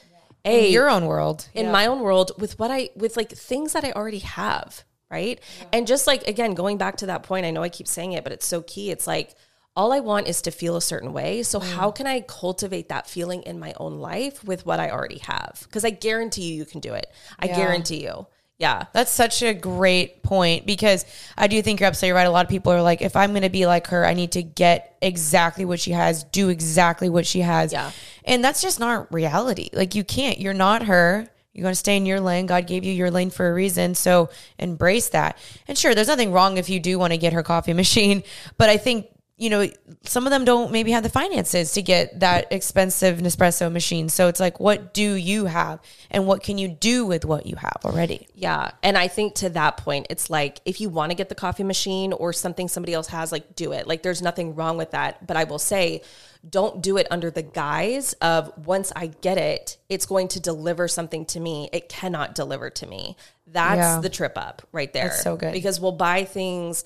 A, in your own world. In yeah. my own world with what I, with like things that I already have. Right. Yeah. And just like, again, going back to that point, I know I keep saying it, but it's so key. It's like, all I want is to feel a certain way. So, mm. how can I cultivate that feeling in my own life with what I already have? Because I guarantee you, you can do it. I yeah. guarantee you. Yeah. That's such a great point because I do think you're absolutely right. A lot of people are like, if I'm going to be like her, I need to get exactly what she has, do exactly what she has. Yeah. And that's just not reality. Like, you can't. You're not her. You're going to stay in your lane. God gave you your lane for a reason. So embrace that. And sure, there's nothing wrong if you do want to get her coffee <laughs> machine. But I think you know, some of them don't maybe have the finances to get that expensive Nespresso machine. So it's like, what do you have and what can you do with what you have already? Yeah. And I think to that point, it's like if you want to get the coffee machine or something somebody else has, like do it. Like there's nothing wrong with that. But I will say, don't do it under the guise of once I get it, it's going to deliver something to me. It cannot deliver to me. That's yeah. the trip up right there. That's so good. Because we'll buy things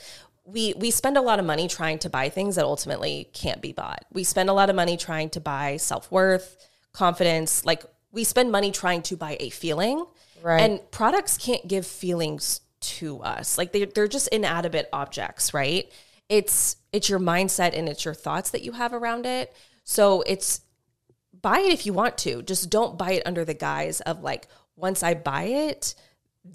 we we spend a lot of money trying to buy things that ultimately can't be bought. We spend a lot of money trying to buy self-worth, confidence, like we spend money trying to buy a feeling. Right. And products can't give feelings to us. Like they they're just inanimate objects, right? It's it's your mindset and it's your thoughts that you have around it. So it's buy it if you want to. Just don't buy it under the guise of like once I buy it,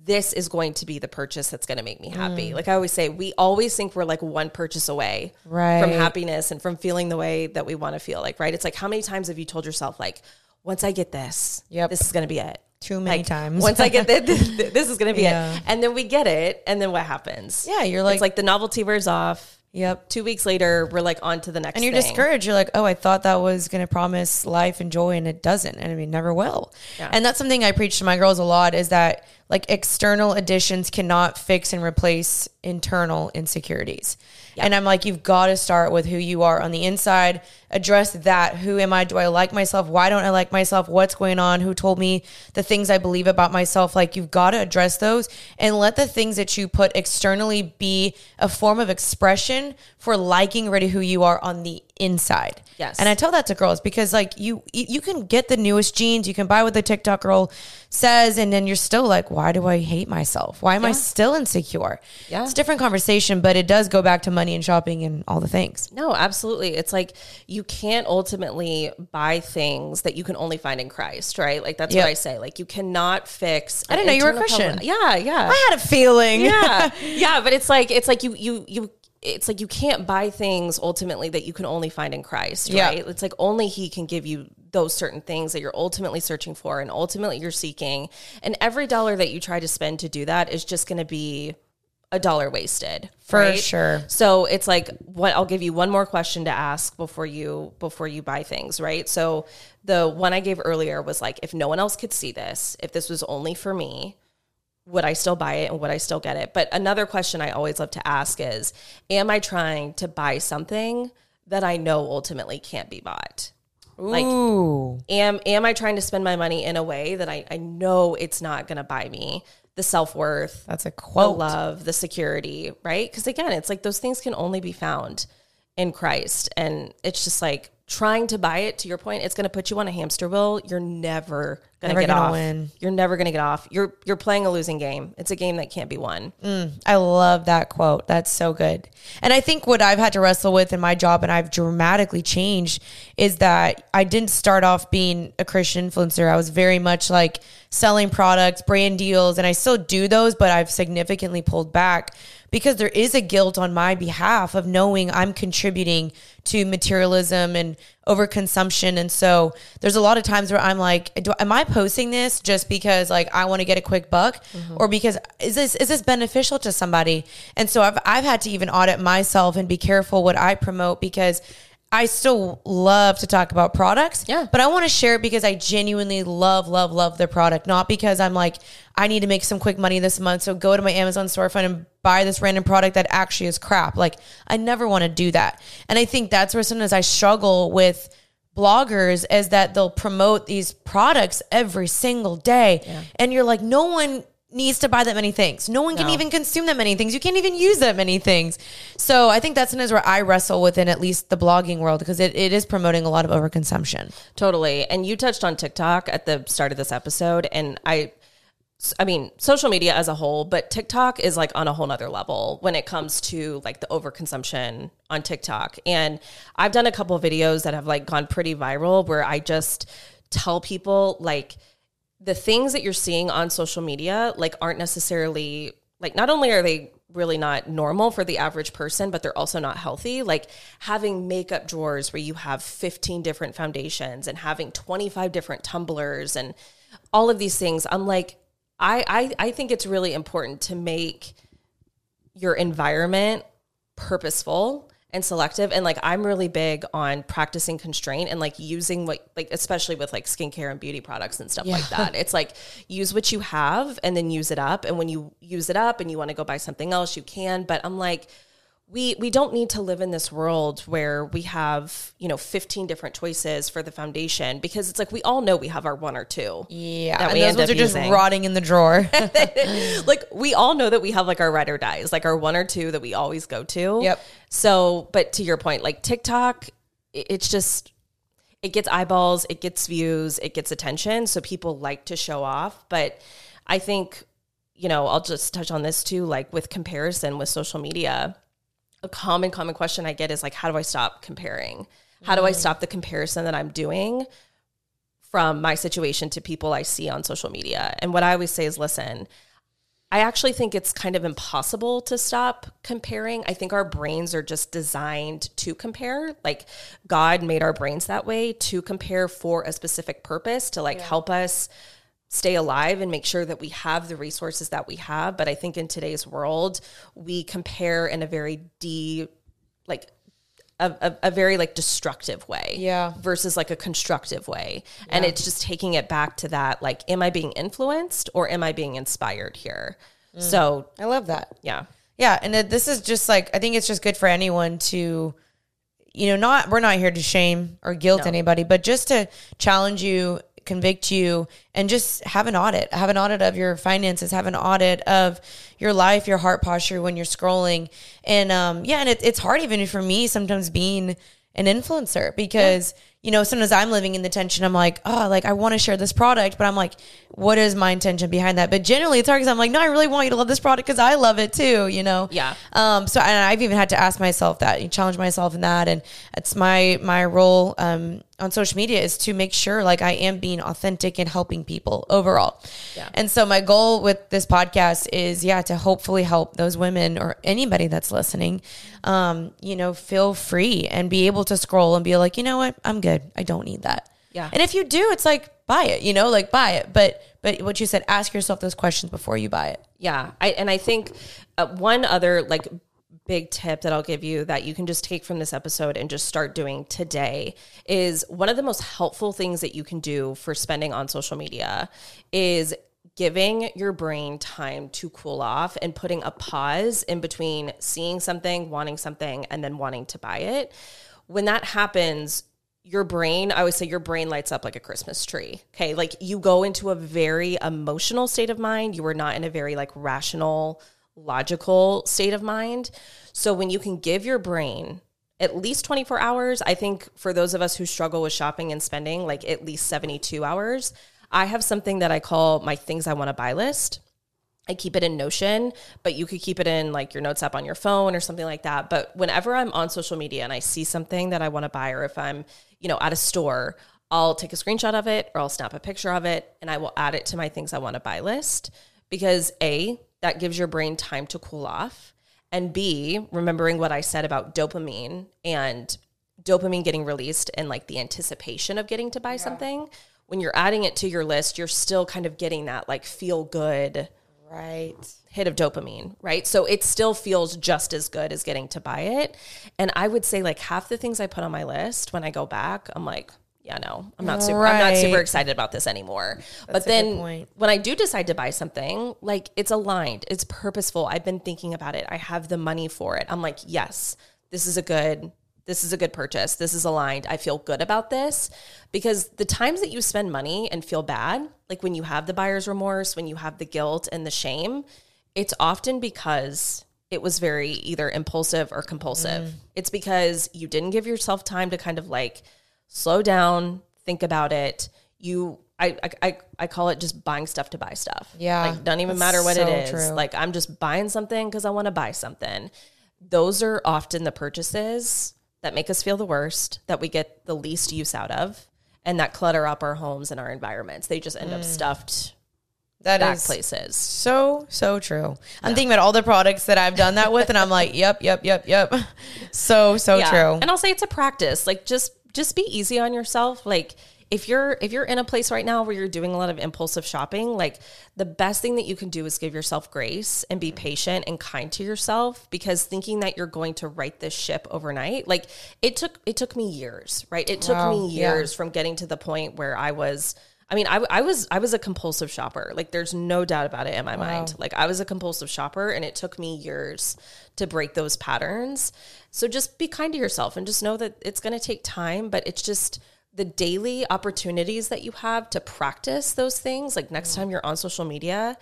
this is going to be the purchase that's going to make me happy. Mm. Like I always say, we always think we're like one purchase away right. from happiness and from feeling the way that we want to feel. Like, right? It's like how many times have you told yourself, like, once I get this, yep. this is going to be it. Too many like, times. once I get this, <laughs> this, this is going to be yeah. it. And then we get it, and then what happens? Yeah, you're like, it's like the novelty wears off. Yep. Two weeks later, we're like on to the next. And you're thing. discouraged. You're like, oh, I thought that was going to promise life and joy, and it doesn't. And I mean, never will. Yeah. And that's something I preach to my girls a lot is that like external additions cannot fix and replace internal insecurities. Yeah. And I'm like, you've got to start with who you are on the inside, address that. Who am I? Do I like myself? Why don't I like myself? What's going on? Who told me the things I believe about myself? Like, you've got to address those and let the things that you put externally be a form of expression for liking ready who you are on the inside. Yes. And I tell that to girls because like you you can get the newest jeans, you can buy what the TikTok girl says, and then you're still like, why do I hate myself? Why am yeah. I still insecure? Yeah. It's a different conversation, but it does go back to money and shopping and all the things. No, absolutely. It's like you can't ultimately buy things that you can only find in Christ, right? Like that's yep. what I say. Like you cannot fix I didn't know you were a Christian. Problem. Yeah, yeah. I had a feeling. Yeah. <laughs> yeah, but it's like it's like you you you it's like you can't buy things ultimately that you can only find in Christ, yeah. right? It's like only He can give you those certain things that you're ultimately searching for and ultimately you're seeking. And every dollar that you try to spend to do that is just going to be a dollar wasted for right? sure so it's like what i'll give you one more question to ask before you before you buy things right so the one i gave earlier was like if no one else could see this if this was only for me would I still buy it and would I still get it? But another question I always love to ask is Am I trying to buy something that I know ultimately can't be bought? Ooh. Like, am am I trying to spend my money in a way that I, I know it's not going to buy me the self worth? That's a quote. The love, the security, right? Because again, it's like those things can only be found in Christ, and it's just like trying to buy it. To your point, it's going to put you on a hamster wheel. You're never gonna get gonna off. Win. You're never gonna get off. You're you're playing a losing game. It's a game that can't be won. Mm, I love that quote. That's so good. And I think what I've had to wrestle with in my job, and I've dramatically changed, is that I didn't start off being a Christian influencer. I was very much like selling products, brand deals, and I still do those, but I've significantly pulled back because there is a guilt on my behalf of knowing I'm contributing to materialism and overconsumption. And so there's a lot of times where I'm like, do, am I posting this just because like I want to get a quick buck mm-hmm. or because is this is this beneficial to somebody? And so I've I've had to even audit myself and be careful what I promote because I still love to talk about products. Yeah. But I want to share it because I genuinely love, love, love the product. Not because I'm like, I need to make some quick money this month. So go to my Amazon storefront and buy this random product that actually is crap. Like I never want to do that. And I think that's where sometimes I struggle with bloggers is that they'll promote these products every single day. Yeah. And you're like, no one needs to buy that many things. No one can no. even consume that many things. You can't even use that many things. So I think that's sometimes where I wrestle within at least the blogging world because it, it is promoting a lot of overconsumption. Totally. And you touched on TikTok at the start of this episode. And I I mean, social media as a whole, but TikTok is like on a whole nother level when it comes to like the overconsumption on TikTok. And I've done a couple of videos that have like gone pretty viral where I just tell people like the things that you're seeing on social media like aren't necessarily like not only are they really not normal for the average person, but they're also not healthy. Like having makeup drawers where you have 15 different foundations and having 25 different tumblers and all of these things. I'm like, I, I, I think it's really important to make your environment purposeful and selective and like i'm really big on practicing constraint and like using what like especially with like skincare and beauty products and stuff like that. It's like use what you have and then use it up and when you use it up and you want to go buy something else you can but i'm like we we don't need to live in this world where we have you know 15 different choices for the foundation because it's like we all know we have our one or two Yeah, that and those ones are just using. rotting in the drawer. <laughs> like we all know that we have like our ride or dies, like our one or two that we always go to. Yep. So, but to your point, like TikTok, it's just it gets eyeballs, it gets views, it gets attention, so people like to show off. But I think, you know, I'll just touch on this too, like with comparison with social media. A common common question I get is like, how do I stop comparing? How do I mm. stop the comparison that I'm doing? from my situation to people I see on social media. And what I always say is listen, I actually think it's kind of impossible to stop comparing. I think our brains are just designed to compare. Like God made our brains that way to compare for a specific purpose to like help us stay alive and make sure that we have the resources that we have. But I think in today's world, we compare in a very de like a, a, a very like destructive way Yeah. versus like a constructive way and it's just taking it back to that like am i being influenced or am i being inspired here mm. so I love that. yeah Yeah, and this is just like I think it's just good for anyone to, you know, not we're not here to shame or guilt anybody, but just to challenge you, convict you, and just have an audit. Have an audit of your finances. Have an audit of your life, your heart posture when you're scrolling, and um, yeah, and it, it's hard even for me sometimes being an influencer because you know sometimes I'm living in the tension. I'm like, oh, like I want to share this product, but I'm like, what is my intention behind that? But generally, it's hard because I'm like, no, I really want you to love this product because I love it too. You know? Yeah. Um. So and I've even had to ask myself that, and challenge myself in that, and it's my my role um on social media is to make sure like I am being authentic and helping people overall. Yeah. And so my goal with this podcast is yeah to hopefully help those women or anybody that's listening, um, you know, feel free and be able to scroll and be like, you know what, I'm good. I don't need that. Yeah. And if you do, it's like buy it. You know, like buy it. But but what you said, ask yourself those questions before you buy it. yeah I, and i think uh, one other like big tip that i'll give you that you can just take from this episode and just start doing today is one of the most helpful things that you can do for spending on social media is giving your brain time to cool off and putting a pause in between seeing something wanting something and then wanting to buy it when that happens your brain, I always say your brain lights up like a Christmas tree. Okay. Like you go into a very emotional state of mind. You are not in a very like rational, logical state of mind. So when you can give your brain at least 24 hours, I think for those of us who struggle with shopping and spending, like at least 72 hours, I have something that I call my things I want to buy list. I keep it in Notion, but you could keep it in like your notes app on your phone or something like that. But whenever I'm on social media and I see something that I want to buy, or if I'm, you know, at a store, I'll take a screenshot of it or I'll snap a picture of it and I will add it to my things I want to buy list because A, that gives your brain time to cool off. And B, remembering what I said about dopamine and dopamine getting released and like the anticipation of getting to buy something. When you're adding it to your list, you're still kind of getting that like feel good Right. hit of dopamine, right? So it still feels just as good as getting to buy it. And I would say like half the things I put on my list when I go back, I'm like, yeah, no, I'm not super I'm not super excited about this anymore. but That's good then when I do decide to buy something, like it's aligned, it's purposeful. I've been thinking about it. I have the money for it. I'm like, yes, this is a good this is a good purchase. This is aligned. I feel good about this because the times that you spend money and feel bad, like when you have the buyer's remorse, when you have the guilt and the shame, it's often because it was very either impulsive or compulsive. Mm. It's because you didn't give yourself time to kind of like slow down, think about it. You I, I, I, I call it just buying stuff to buy stuff. Yeah, Like, doesn't even matter what so it is. true. Like, I'm just buying something because I want to buy something. Those are often the purchases that make us feel the worst, that we get the least use out of, and that clutter up our homes and our environments. They just end up mm. stuffed That back is places. so so true. I'm thinking about all the products that I've done that with, and I'm like, <laughs> yep, yep, yep, yep. <laughs> So so true. And I'll say it's a practice. Like just just be easy on yourself. Like if you're if you're in a place right now where you're doing a lot of impulsive shopping, like the best thing that you can do is give yourself grace and be patient and kind to yourself because thinking that you're going to right this ship overnight, like it took it took me years, right? It took Wow, me yeah. years from getting to the point where I was I mean, I, I was I was a compulsive shopper. Like, there's no doubt about it in my mind. Like, I was a compulsive shopper, and it took me years to break those patterns. So, just be kind to yourself, and just know that it's going to take time. But it's just the daily opportunities that you have to practice those things. Like next time you're on social media,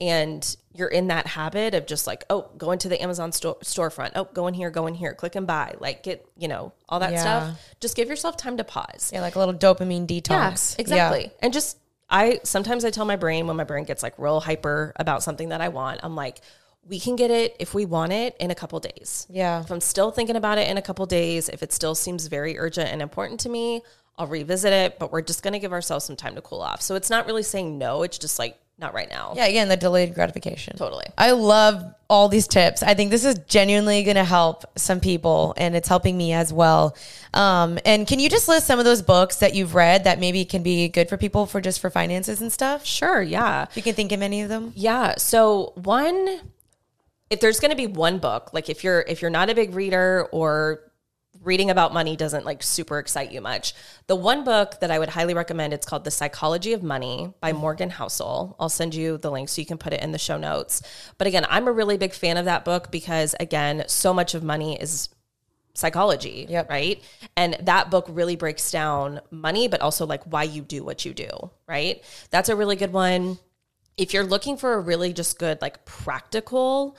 and you're in that habit of just like, oh, go into the Amazon store, storefront. Oh, go in here, go in here, click and buy. Like, get you know all that Yeah. stuff. Just give yourself time to pause. Yeah, like a little dopamine detox. Yeah, exactly. And just I sometimes I tell my brain when my brain gets like real hyper about something that I want, I'm like, we can get it if we want it in a couple days. Yeah. If I'm still thinking about it in a couple days, if it still seems very urgent and important to me, I'll revisit it, but we're just going to give ourselves some time to cool off. So it's not really saying no, it's just like not right now. Yeah, again, the delayed gratification. Totally. I love all these tips. I think this is genuinely going to help some people, and it's helping me as well. Um, and can you just list some of those books that you've read that maybe can be good for people for just for finances and stuff? Sure, yeah. You can think of any of them. Yeah. So one, if there's going to be one book, like if you're if you're not a big reader or reading about money doesn't like super excite you much, the one book that I would highly recommend it's called The Psychology of Money by Morgan Housel. I'll send you the link so you can put it in the show notes. But again, I'm a really big fan of that book because again, so much of money is psychology, Yep. right? And that book really breaks down money, but also like why you do what you do, right? That's a really good one. If you're looking for a really just good, like practical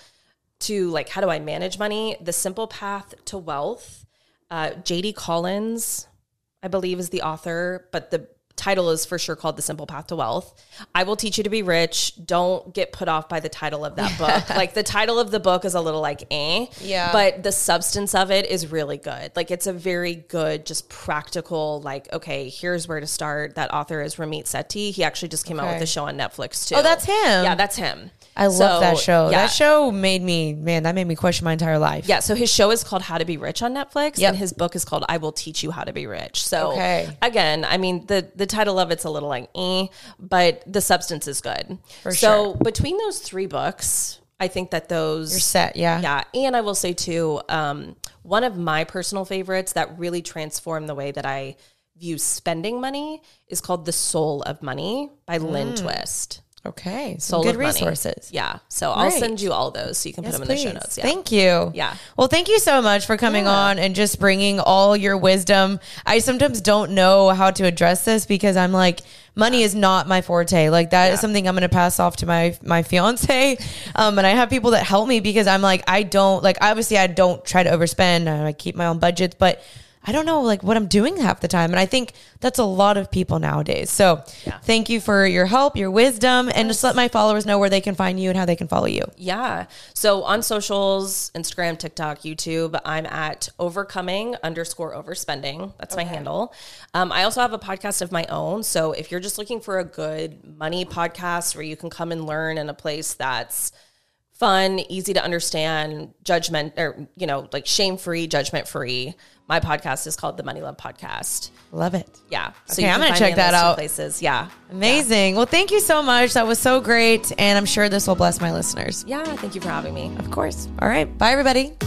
to like, how do I manage money? The Simple Path to Wealth, uh, JD Collins, I believe, is the author, but the title is for sure called The Simple Path to Wealth. I will teach you to be rich. Don't get put off by the title of that <laughs> book. like the title of the book is a little like eh. Yeah. But the substance of it is really good. Like it's a very good, just practical, like, okay, here's where to start. That author is Ramit Sethi. He actually just came out with a show on Netflix too. Oh, that's him. Yeah, that's him. I love that show. Yeah. That show made me, man, that made me question my entire life. Yeah, so his show is called How to Be Rich on Netflix, Yep. and his book is called I Will Teach You How to Be Rich. So Okay. again, I mean the the title of it's a little like eh, but the substance is good. For so between those three books, I think that those You're set. Yeah. yeah, and I will say too, um, one of my personal favorites that really transformed the way that I view spending money is called The Soul of Money by Lynn Twist. Okay. Some Soul good Money. resources. Yeah, so I'll send you all those so you can put them in the show notes. Yeah. Thank you. Yeah. Well, thank you so much for coming on and just bringing all your wisdom. I sometimes don't know how to address this because I'm like, money is not my forte. Like that is Yeah. something I'm going to pass off to my my fiance. <laughs> Um, and I have people that help me because I'm like, I don't like. Obviously, I don't try to overspend. I keep my own budgets, but. I don't know like what I'm doing half the time. And I think that's a lot of people nowadays. So Yeah. thank you for your help, your wisdom, and just let my followers know where they can find you and how they can follow you. Yeah. So on socials, Instagram, TikTok, YouTube, I'm at overcoming underscore overspending. That's my handle. Um, I also have a podcast of my own. So if you're just looking for a good money podcast where you can come and learn in a place that's fun, easy to understand, judgment or, you know, like shame free, judgment free, my podcast is called the Money Love Podcast. Love it. Yeah. So Okay, I'm gonna check that out. Places. Yeah. Amazing. Well, thank you so much. That was so great. And I'm sure this will bless my listeners. Yeah. Thank you for having me. Of course. All right. Bye, everybody.